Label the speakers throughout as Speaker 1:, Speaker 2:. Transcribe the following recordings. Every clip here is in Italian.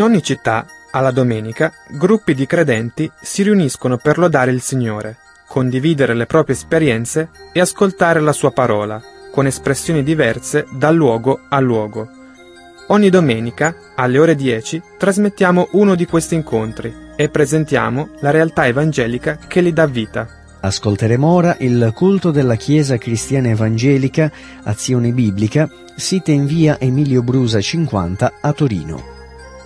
Speaker 1: In ogni città, alla domenica, gruppi di credenti si riuniscono per lodare il Signore, condividere le proprie esperienze e ascoltare la sua parola, con espressioni diverse da luogo a luogo. Ogni domenica, alle ore 10, trasmettiamo uno di questi incontri e presentiamo la realtà evangelica che li dà vita.
Speaker 2: Ascolteremo ora il culto della Chiesa Cristiana Evangelica Azione Biblica, sita in via Emilio Brusa 50 a Torino.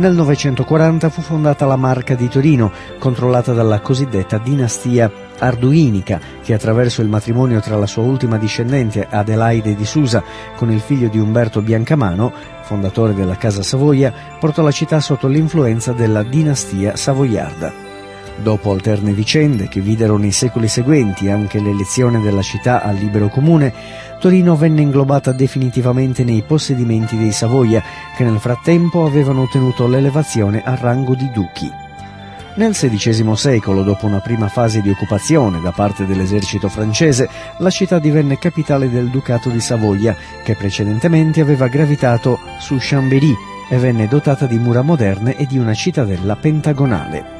Speaker 2: Nel 940 fu fondata la Marca di Torino, controllata dalla cosiddetta dinastia arduinica, che attraverso il matrimonio tra la sua ultima discendente Adelaide di Susa con il figlio di Umberto Biancamano, fondatore della Casa Savoia, portò la città sotto l'influenza della dinastia savoiarda. Dopo alterne vicende che videro nei secoli seguenti anche l'elezione della città al libero comune, Torino venne inglobata definitivamente nei possedimenti dei Savoia, che nel frattempo avevano ottenuto l'elevazione al rango di duchi. Nel XVI secolo, dopo una prima fase di occupazione da parte dell'esercito francese, la città divenne capitale del Ducato di Savoia, che precedentemente aveva gravitato su Chambéry e venne dotata di mura moderne e di una cittadella pentagonale.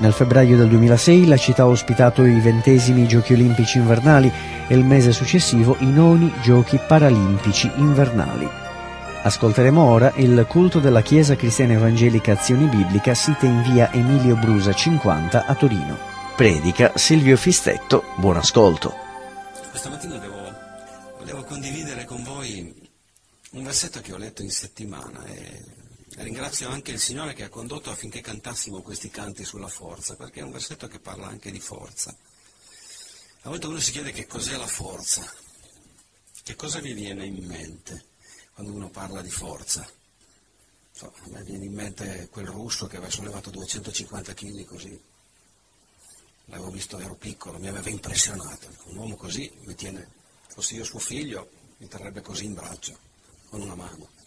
Speaker 2: Nel febbraio del 2006 la città ha ospitato i ventesimi Giochi olimpici invernali e il mese successivo i noni Giochi paralimpici invernali. Ascolteremo ora il culto della Chiesa Cristiana Evangelica Azione Biblica sita in via Emilio Brusa 50 a Torino. Predica Silvio Fistetto, buon ascolto.
Speaker 3: Questa mattina volevo, volevo condividere con voi un versetto che ho letto in settimana e Ringrazio anche il Signore che ha condotto affinché cantassimo questi canti sulla forza, perché è un versetto che parla anche di forza. A volte uno si chiede che cos'è la forza, che cosa vi viene in mente quando uno parla di forza. So, a me viene in mente quel russo che aveva sollevato 250 kg così. L'avevo visto, ero piccolo, mi aveva impressionato. Un uomo così mi tiene, fossi io suo figlio, mi terrebbe così in braccio, con una mano.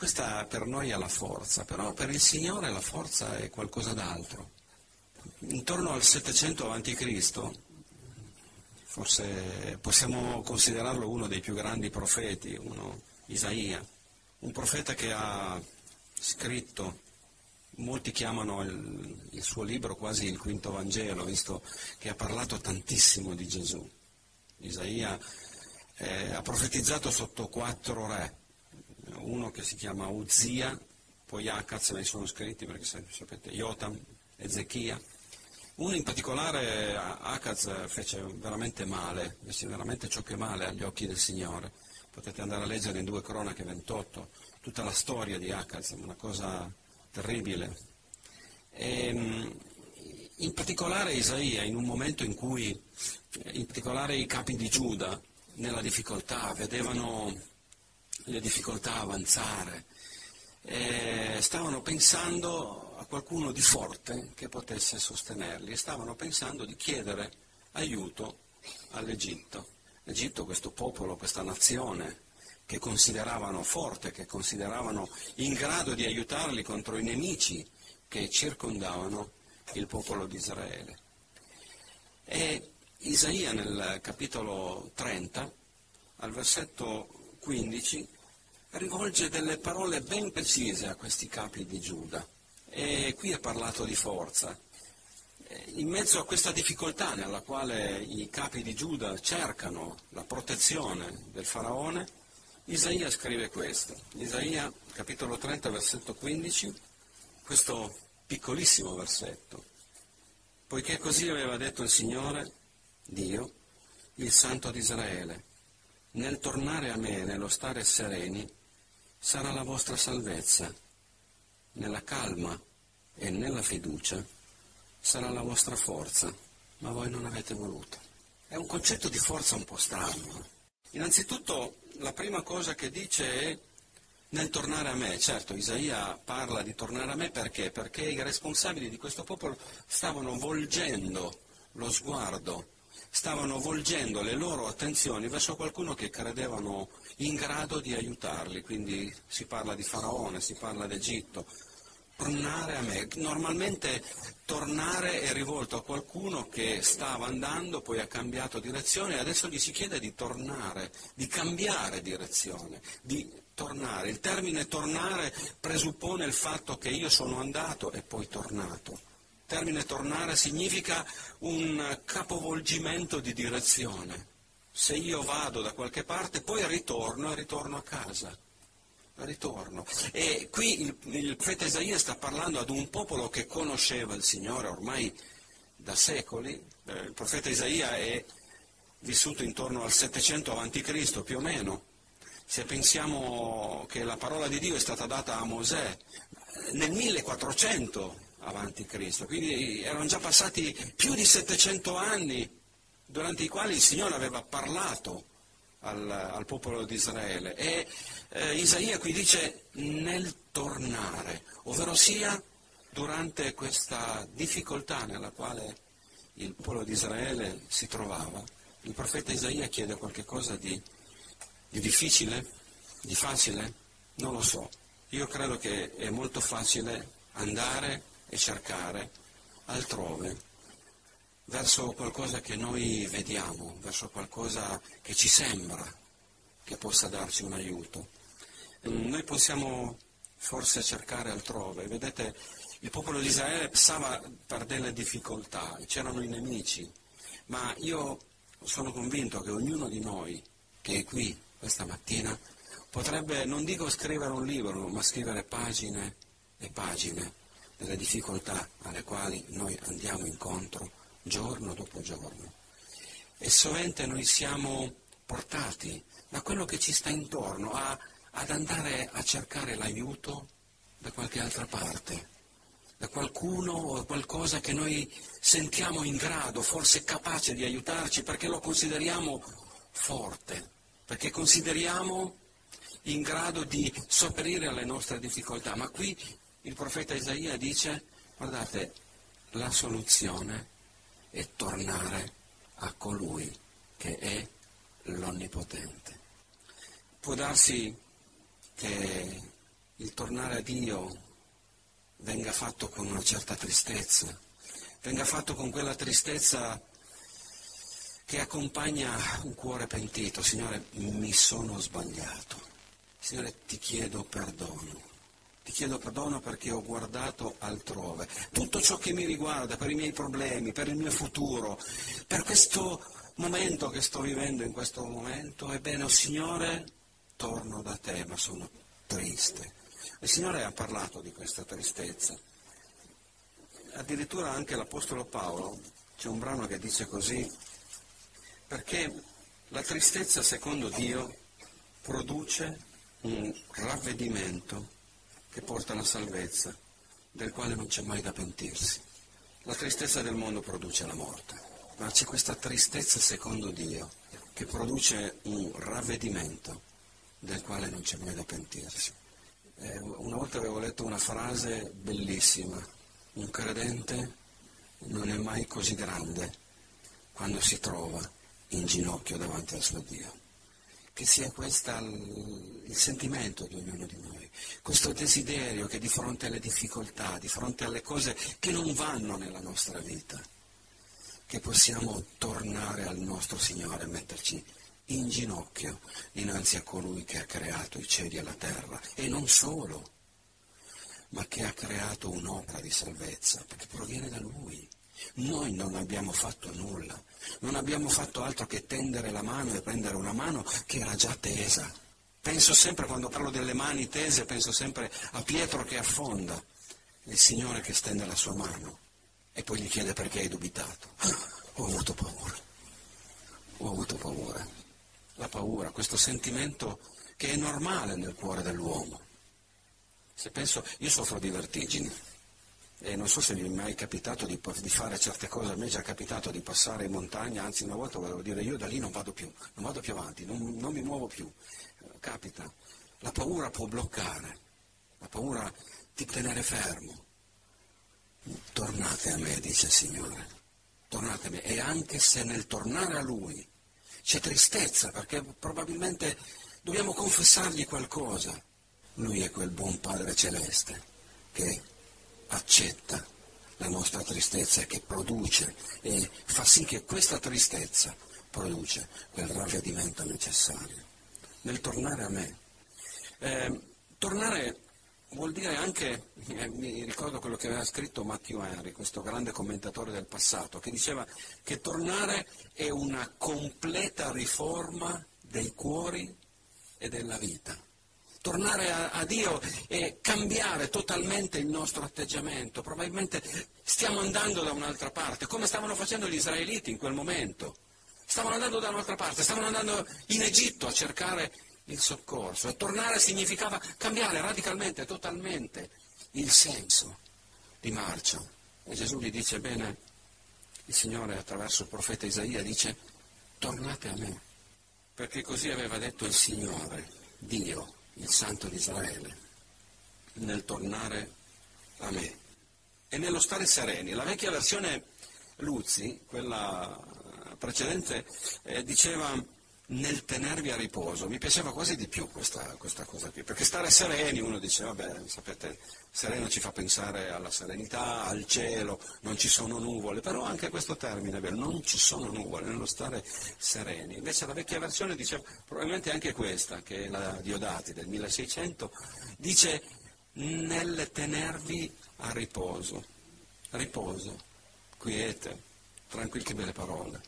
Speaker 3: Questa per noi è la forza, però per il Signore la forza è qualcosa d'altro. Intorno al 700 a.C., forse possiamo considerarlo uno dei più grandi profeti, uno, Isaia, un profeta che ha scritto, molti chiamano il, il suo libro quasi il quinto Vangelo, visto che ha parlato tantissimo di Gesù. Isaia eh, ha profetizzato sotto quattro re, uno che si chiama Uzia, poi Akaz, ne sono scritti perché sapete, Jotam, Ezechia. Uno in particolare, Akaz, fece veramente male, fece veramente ciò che male agli occhi del Signore. Potete andare a leggere in due cronache 28 tutta la storia di Akaz, una cosa terribile. E, ehm, in particolare Isaia, in un momento in cui, in particolare i capi di Giuda, nella difficoltà, vedevano le difficoltà a avanzare, eh, stavano pensando a qualcuno di forte che potesse sostenerli e stavano pensando di chiedere aiuto all'Egitto. L'Egitto, questo popolo, questa nazione che consideravano forte, che consideravano in grado di aiutarli contro i nemici che circondavano il popolo di Israele. E Isaia nel capitolo 30, al versetto 15 rivolge delle parole ben precise a questi capi di Giuda. E qui è parlato di forza. In mezzo a questa difficoltà nella quale i capi di Giuda cercano la protezione del faraone, Isaia scrive questo. Isaia, capitolo 30, versetto 15, questo piccolissimo versetto. Poiché così aveva detto il Signore, Dio, il Santo di Israele, nel tornare a me, nello stare sereni, sarà la vostra salvezza. Nella calma e nella fiducia sarà la vostra forza, ma voi non avete voluto. È un concetto di forza un po' strano. Innanzitutto la prima cosa che dice è nel tornare a me. Certo, Isaia parla di tornare a me perché? Perché i responsabili di questo popolo stavano volgendo lo sguardo stavano volgendo le loro attenzioni verso qualcuno che credevano in grado di aiutarli, quindi si parla di Faraone, si parla d'Egitto. Tornare a me, normalmente tornare è rivolto a qualcuno che stava andando, poi ha cambiato direzione e adesso gli si chiede di tornare, di cambiare direzione, di tornare. Il termine tornare presuppone il fatto che io sono andato e poi tornato termine tornare significa un capovolgimento di direzione. Se io vado da qualche parte, poi ritorno e ritorno a casa. Ritorno. E qui il, il profeta Isaia sta parlando ad un popolo che conosceva il Signore ormai da secoli. Eh, il profeta Isaia è vissuto intorno al 700 a.C. più o meno. Se pensiamo che la parola di Dio è stata data a Mosè nel 1400 avanti Cristo. Quindi erano già passati più di 700 anni durante i quali il Signore aveva parlato al, al popolo di Israele. E eh, Isaia qui dice nel tornare, ovvero sia durante questa difficoltà nella quale il popolo di Israele si trovava, il profeta Isaia chiede qualcosa di, di difficile, di facile, non lo so. Io credo che è molto facile andare e cercare altrove verso qualcosa che noi vediamo, verso qualcosa che ci sembra che possa darci un aiuto. Noi possiamo forse cercare altrove. Vedete, il popolo di Israele passava per delle difficoltà, c'erano i nemici, ma io sono convinto che ognuno di noi che è qui questa mattina potrebbe, non dico scrivere un libro, ma scrivere pagine e pagine delle difficoltà alle quali noi andiamo incontro giorno dopo giorno. E sovente noi siamo portati da quello che ci sta intorno a, ad andare a cercare l'aiuto da qualche altra parte, da qualcuno o qualcosa che noi sentiamo in grado, forse capace di aiutarci perché lo consideriamo forte, perché consideriamo in grado di sopperire alle nostre difficoltà. Ma qui il profeta Isaia dice, guardate, la soluzione è tornare a colui che è l'Onnipotente. Può darsi che il tornare a Dio venga fatto con una certa tristezza, venga fatto con quella tristezza che accompagna un cuore pentito. Signore, mi sono sbagliato. Signore, ti chiedo perdono. Ti chiedo perdono perché ho guardato altrove. Tutto ciò che mi riguarda, per i miei problemi, per il mio futuro, per questo momento che sto vivendo in questo momento, ebbene, oh Signore, torno da te, ma sono triste. Il Signore ha parlato di questa tristezza. Addirittura anche l'Apostolo Paolo, c'è un brano che dice così, perché la tristezza, secondo Dio, produce un ravvedimento che porta alla salvezza, del quale non c'è mai da pentirsi. La tristezza del mondo produce la morte, ma c'è questa tristezza secondo Dio che produce un ravvedimento del quale non c'è mai da pentirsi. Eh, una volta avevo letto una frase bellissima, un credente non è mai così grande quando si trova in ginocchio davanti al suo Dio. Che sia questo il, sentimento di ognuno di noi questo desiderio che di fronte alle difficoltà, di fronte alle cose che non vanno nella nostra vita, che possiamo tornare al nostro Signore e metterci in ginocchio dinanzi a colui che ha creato i cieli e la terra e non solo, ma che ha creato un'opera di salvezza, perché proviene da Lui. Noi non abbiamo fatto nulla, non abbiamo fatto altro che tendere la mano e prendere una mano che era già tesa Penso sempre, quando parlo delle mani tese, penso sempre a Pietro che affonda, il Signore che stende la sua mano e poi gli chiede perché hai dubitato. Ho avuto paura, ho avuto paura. La paura, questo sentimento che è normale nel cuore dell'uomo. Se penso, io soffro di vertigini e non so se mi è mai capitato di, di, fare certe cose, a me è già capitato di passare in montagna, anzi una volta volevo dire io da lì non vado più, non vado più avanti, non, non mi muovo più capita, la paura può bloccare, la paura ti tenere fermo. Tornate a me, dice il Signore, tornate a me. E anche se nel tornare a Lui c'è tristezza, perché probabilmente dobbiamo confessargli qualcosa, Lui è quel buon Padre celeste che accetta la nostra tristezza che produce e fa sì che questa tristezza produce quel ravvedimento necessario nel tornare a me. Eh, tornare vuol dire anche, eh, mi ricordo quello che aveva scritto Matthew Henry, questo grande commentatore del passato, che diceva che tornare è una completa riforma dei cuori e della vita. Tornare a, a, Dio è cambiare totalmente il nostro atteggiamento. Probabilmente stiamo andando da un'altra parte, come stavano facendo gli israeliti in quel momento. Stavano andando da un'altra parte, stavano andando in Egitto a cercare il soccorso e tornare significava cambiare radicalmente, totalmente il senso di marcia. E Gesù gli dice, bene, il Signore attraverso il profeta Isaia dice, tornate a me, perché così aveva detto il Signore, Dio, il Santo di Israele, nel tornare a me e nello stare sereni. La vecchia versione Luzzi, quella precedente, eh, diceva nel tenervi a riposo. Mi piaceva quasi di più questa, questa, cosa qui, perché stare sereni, uno dice, vabbè, sapete, sereno ci fa pensare alla serenità, al cielo, non ci sono nuvole, però anche questo termine è vero, non ci sono nuvole nello stare sereni. Invece la vecchia versione diceva, probabilmente anche questa, che è la Diodati del 1600, dice nel tenervi a riposo, riposo, quiete, tranquilli, che belle parole,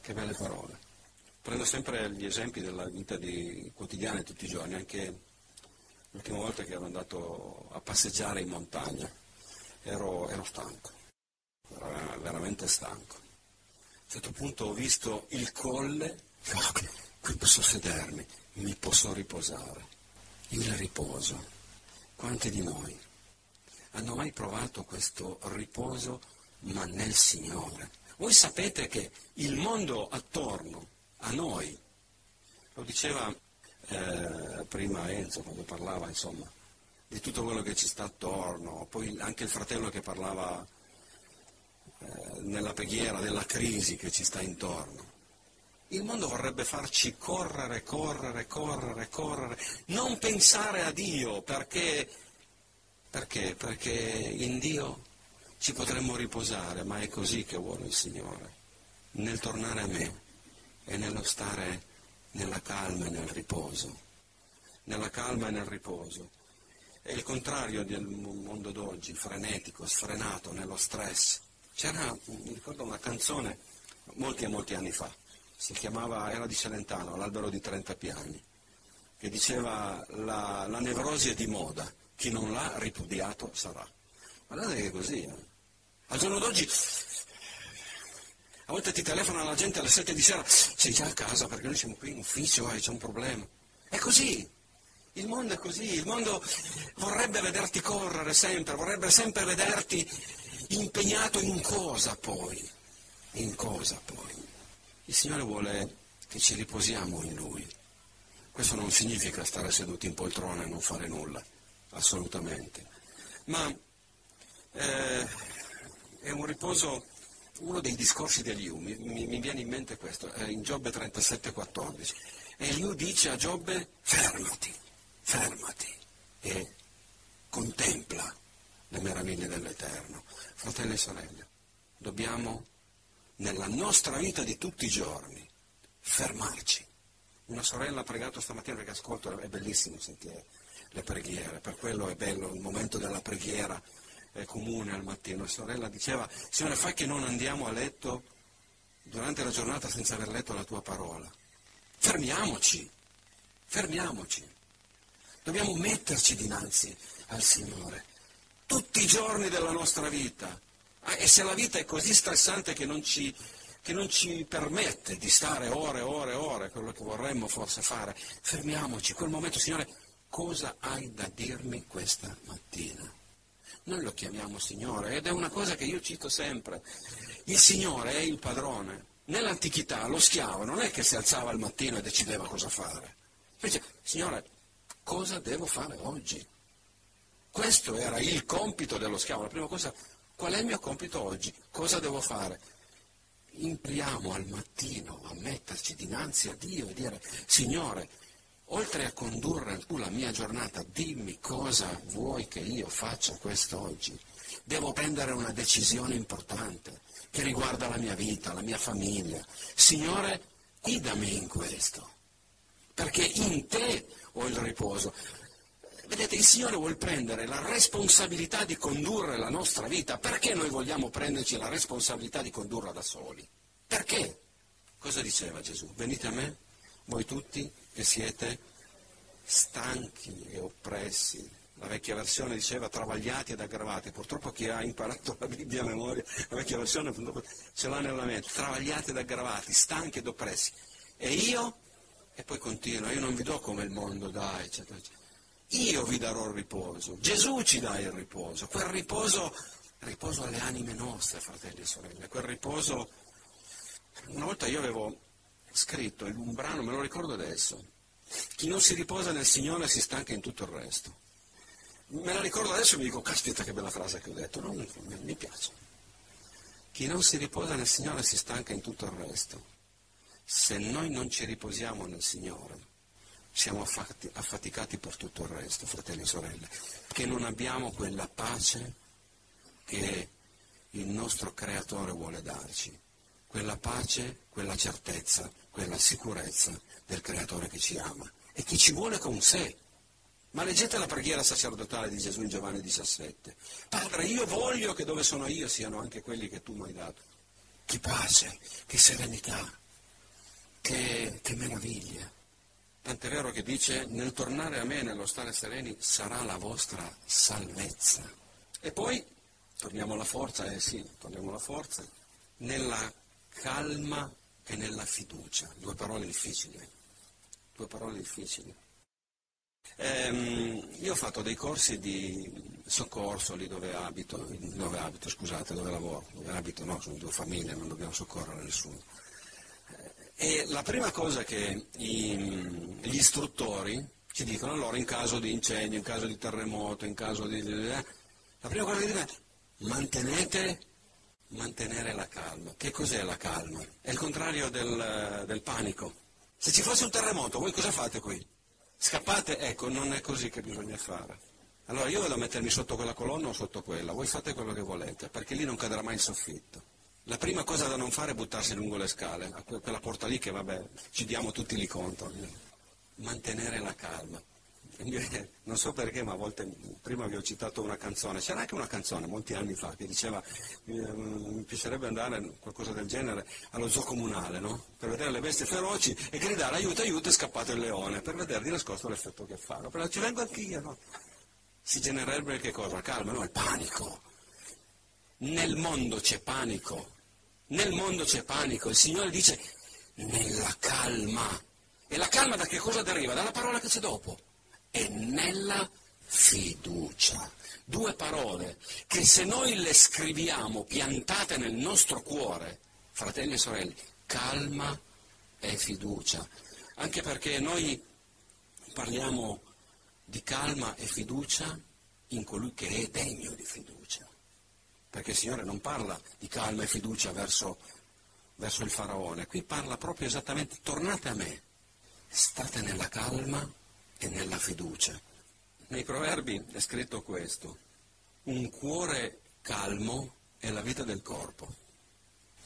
Speaker 3: che belle parole. Prendo sempre gli esempi della vita di, quotidiana di tutti i giorni, anche l'ultima volta che ero andato a passeggiare in montagna, ero, ero stanco, ero veramente stanco. A un certo punto ho visto il colle, qui posso sedermi, mi posso riposare, il riposo. Quanti di noi hanno mai provato questo riposo, ma nel Signore? Voi sapete che il mondo attorno a noi. Lo diceva eh, prima Enzo quando parlava, insomma, di tutto quello che ci sta attorno, poi anche il fratello che parlava eh, nella preghiera della crisi che ci sta intorno. Il mondo vorrebbe farci correre, correre, correre, correre, non pensare a Dio perché, perché? Perché in Dio ci potremmo riposare, ma è così che vuole il Signore, nel tornare a me è nello stare nella calma e nel riposo, nella calma e nel riposo. È il contrario del mondo d'oggi, frenetico, sfrenato, nello stress. C'era, mi ricordo una canzone molti e molti anni fa, si chiamava, era di Celentano, L'albero di 30 piani, che diceva la, la nevrosi è di moda, chi non l'ha ripudiato sarà. Guardate che è così. Eh? Al giorno d'oggi a volte ti telefona la gente alle 7 di sera, sei già a casa perché noi siamo qui in ufficio e eh, c'è un problema. È così. Il mondo è così. Il mondo vorrebbe vederti correre sempre, vorrebbe sempre vederti impegnato in cosa poi. In cosa poi. Il Signore vuole che ci riposiamo in Lui. Questo non significa stare seduti in poltrona e non fare nulla, assolutamente. Ma eh, è un riposo uno dei discorsi di Eliù, mi, mi, mi viene in mente questo, è in Giobbe 37,14. Eliù dice a Giobbe fermati, fermati e contempla le meraviglie dell'Eterno. Fratelli e sorelle, dobbiamo nella nostra vita di tutti i giorni fermarci. Una sorella ha pregato stamattina perché ascolto, è bellissimo sentire le preghiere, per quello è bello il momento della preghiera eh, comune al mattino. La sorella diceva, Signore, fai che non andiamo a letto durante la giornata senza aver letto la tua parola. Fermiamoci, fermiamoci. Dobbiamo metterci dinanzi al Signore tutti i giorni della nostra vita. Ah, e se la vita è così stressante che non ci, che non ci permette di stare ore e ore e ore, quello che vorremmo forse fare, fermiamoci. Quel momento, Signore, cosa hai da dirmi questa mattina? Noi lo chiamiamo Signore ed è una cosa che io cito sempre. Il Signore è il padrone. Nell'antichità lo schiavo non è che si alzava al mattino e decideva cosa fare. Invece, Signore, cosa devo fare oggi? Questo era il compito dello schiavo. La prima cosa, qual è il mio compito oggi? Cosa devo fare? Impriamo al mattino a metterci dinanzi a Dio e dire, Signore, oltre a condurre tu la mia giornata, dimmi cosa vuoi che io faccia quest'oggi. Devo prendere una decisione importante che riguarda la mia vita, la mia famiglia. Signore, guidami in questo, perché in te ho il riposo. Vedete, il Signore vuole prendere la responsabilità di condurre la nostra vita. Perché noi vogliamo prenderci la responsabilità di condurla da soli? Perché? Cosa diceva Gesù? Venite a me, voi tutti che siete stanchi e oppressi. La vecchia versione diceva travagliati ed aggravati. Purtroppo chi ha imparato la Bibbia a memoria, la vecchia versione ce l'ha nella mente. Travagliati ed aggravati, stanchi ed oppressi. E io? E poi continua, io non vi do come il mondo dà, eccetera, eccetera. Io vi darò il riposo. Gesù ci dà il riposo. Quel riposo, riposo alle anime nostre, fratelli e sorelle. Quel riposo... Una volta io avevo scritto in un brano, me lo ricordo adesso, chi non si riposa nel Signore si stanca in tutto il resto. Me la ricordo adesso e mi dico, caspita che bella frase che ho detto, no, mi piace. Chi non si riposa nel Signore si stanca in tutto il resto. Se noi non ci riposiamo nel Signore, siamo affaticati per tutto il resto, fratelli e sorelle, che non abbiamo quella pace che il nostro Creatore vuole darci, quella pace, quella certezza, quella sicurezza del Creatore che ci ama e che ci vuole con sé. Ma leggete la preghiera sacerdotale di Gesù in Giovanni 17. Padre, io voglio che dove sono io siano anche quelli che tu mi hai dato. Che pace, che serenità, che, che meraviglia. Tant'è vero che dice, nel tornare a me, nello stare sereni, sarà la vostra salvezza. E poi, torniamo alla forza, eh sì, torniamo alla forza, nella calma e nella fiducia. Due parole difficili. Due parole difficili. Ehm, io ho fatto dei corsi di soccorso lì dove abito, dove abito, scusate, dove lavoro, dove abito, no, sono due famiglie, non dobbiamo soccorrere nessuno. E la prima cosa che i, gli istruttori ci dicono allora in caso di incendio, in caso di terremoto, in caso di... Eh, la prima cosa che dicono è mantenete, mantenere la calma. Che cos'è la calma? È il contrario del, del panico. Se ci fosse un terremoto, voi cosa fate qui? Scappate? Ecco, non è così che bisogna fare. Allora io vado a mettermi sotto quella colonna o sotto quella, voi fate quello che volete, perché lì non cadrà mai il soffitto. La prima cosa da non fare è buttarsi lungo le scale, a quella porta lì che vabbè, ci diamo tutti lì conto. Mantenere la calma. Non so perché, ma a volte, prima vi ho citato una canzone, c'era anche una canzone molti anni fa che diceva mi piacerebbe andare, qualcosa del genere, allo zoo comunale, no? Per vedere le bestie feroci e gridare aiuto, aiuto, è scappato il leone, per vedere di nascosto l'effetto che fanno. Però ci vengo anch'io, no? Si genererebbe che cosa? Calma, no? Il panico. Nel mondo c'è panico. Nel mondo c'è panico. Il Signore dice nella calma. E la calma da che cosa deriva? Dalla parola che c'è dopo e nella fiducia. Due parole che se noi le scriviamo piantate nel nostro cuore, fratelli e sorelle, calma e fiducia. Anche perché noi parliamo di calma e fiducia in colui che è degno di fiducia. Perché il Signore non parla di calma e fiducia verso, verso il faraone, qui parla proprio esattamente, tornate a me, state nella calma e nella fiducia. Nei proverbi è scritto questo, un cuore calmo è la vita del corpo.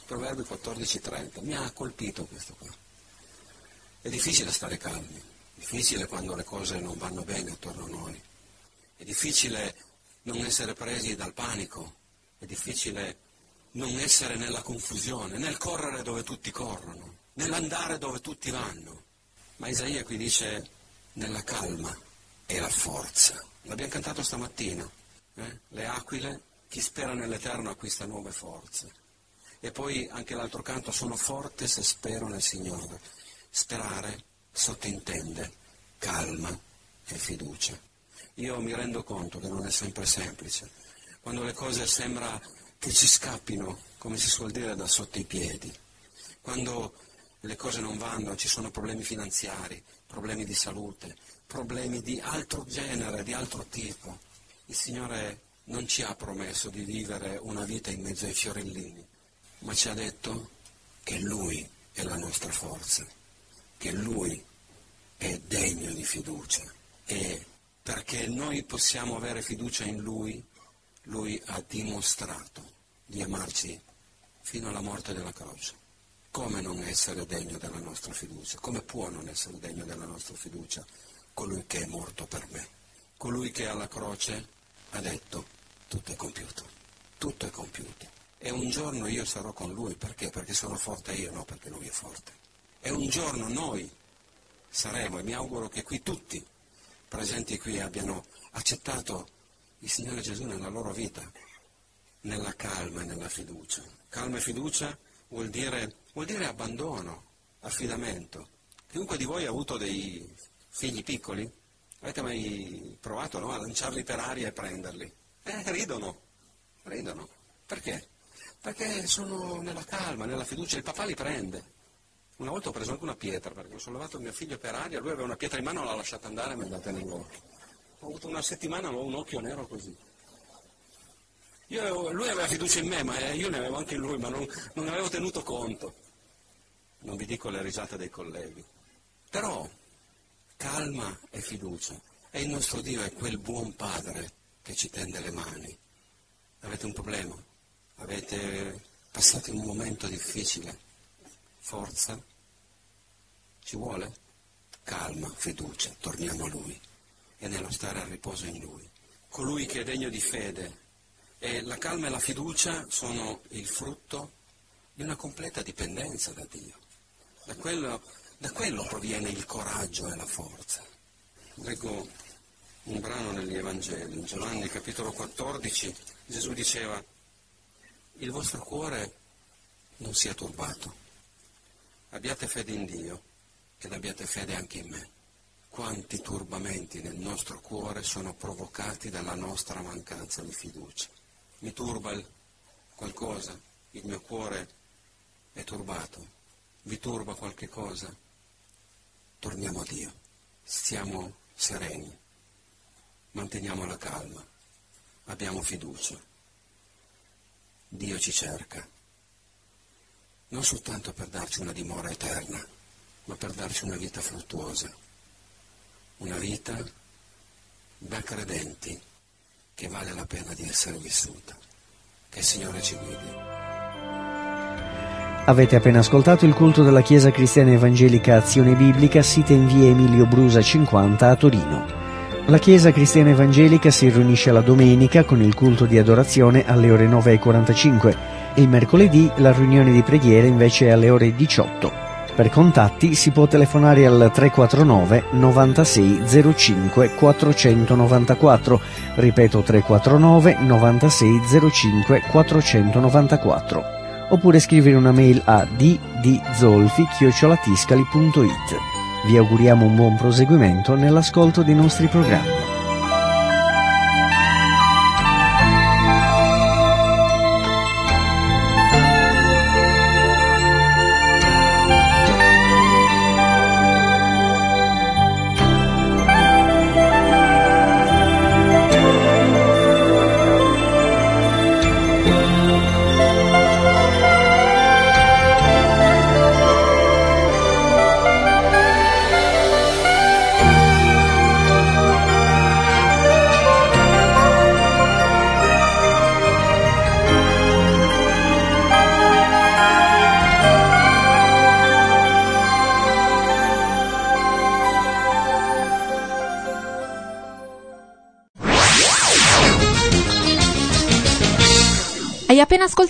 Speaker 3: Proverbi 14:30, mi ha colpito questo qua. È difficile stare calmi, è difficile quando le cose non vanno bene attorno a noi, è difficile non essere presi dal panico, è difficile non essere nella confusione, nel correre dove tutti corrono, nell'andare dove tutti vanno. Ma Isaia qui dice nella calma e la forza. L'abbiamo cantato stamattina. Eh? Le aquile, chi spera nell'Eterno acquista nuove forze. E poi anche l'altro canto, sono forte se spero nel Signore. Sperare sottintende calma e fiducia. Io mi rendo conto che non è sempre semplice. Quando le cose sembra che ci scappino, come si suol dire, da sotto i piedi. Quando le cose non vanno, ci sono problemi finanziari, problemi di salute, problemi di altro genere, di altro tipo. Il Signore non ci ha promesso di vivere una vita in mezzo ai fiorellini, ma ci ha detto che Lui è la nostra forza, che Lui è degno di fiducia e perché noi possiamo avere fiducia in Lui, Lui ha dimostrato di amarci fino alla morte della croce come non essere degno della nostra fiducia? Come può non essere degno della nostra fiducia colui che è morto per me? Colui che alla croce ha detto tutto è compiuto, tutto è compiuto. E un giorno io sarò con lui, perché? Perché sono forte io, no perché lui è forte. E un giorno noi saremo, e mi auguro che qui tutti presenti qui abbiano accettato il Signore Gesù nella loro vita, nella calma e nella fiducia. Calma e fiducia vuol dire, vuol dire abbandono, affidamento. Chiunque di voi ha avuto dei figli piccoli? Avete mai provato no? a lanciarli per aria e prenderli? Eh, ridono, ridono. Perché? Perché sono nella calma, nella fiducia, il papà li prende. Una volta ho preso anche una pietra perché ho sollevato mio figlio per aria, lui aveva una pietra in mano, l'ha lasciata andare e mi è andata nell'occhio. Ho avuto una settimana, avevo un occhio nero così. Io, lui aveva fiducia in me, ma eh, io ne avevo anche in lui, ma non, non avevo tenuto conto. Non vi dico le risate dei colleghi. Però calma e fiducia. E il nostro Dio è quel buon padre che ci tende le mani. Avete un problema? Avete passato un momento difficile? Forza? Ci vuole? Calma, fiducia, torniamo a Lui e nello stare a riposo in Lui. Colui che è degno di fede e la calma e la fiducia sono il frutto di una completa dipendenza da Dio. Da quello, da quello proviene il coraggio e la forza. Leggo un brano negli Evangeli, in Giovanni capitolo 14, Gesù diceva, il vostro cuore non sia turbato, abbiate fede in Dio ed abbiate fede anche in me. Quanti turbamenti nel nostro cuore sono provocati dalla nostra mancanza di fiducia. Mi turba qualcosa, il mio cuore è turbato, vi turba qualche cosa? Torniamo a Dio, stiamo sereni, manteniamo la calma, abbiamo fiducia. Dio ci cerca, non soltanto per darci una dimora eterna, ma per darci una vita fruttuosa, una vita da credenti che vale la pena di essere vissuta. Che il Signore ci guidi.
Speaker 2: Avete appena ascoltato il culto della Chiesa Cristiana Evangelica Azione Biblica, sita in via Emilio Brusa 50 a Torino. La Chiesa Cristiana Evangelica si riunisce la domenica con il culto di adorazione alle ore 9.45 e il mercoledì la riunione di preghiera invece alle ore 18. Per contatti si può telefonare al 349 96 05 494, ripeto 349 96 05 494, oppure scrivere una mail a ddzolfi-tiscali.it. Vi auguriamo un buon proseguimento nell'ascolto dei nostri programmi.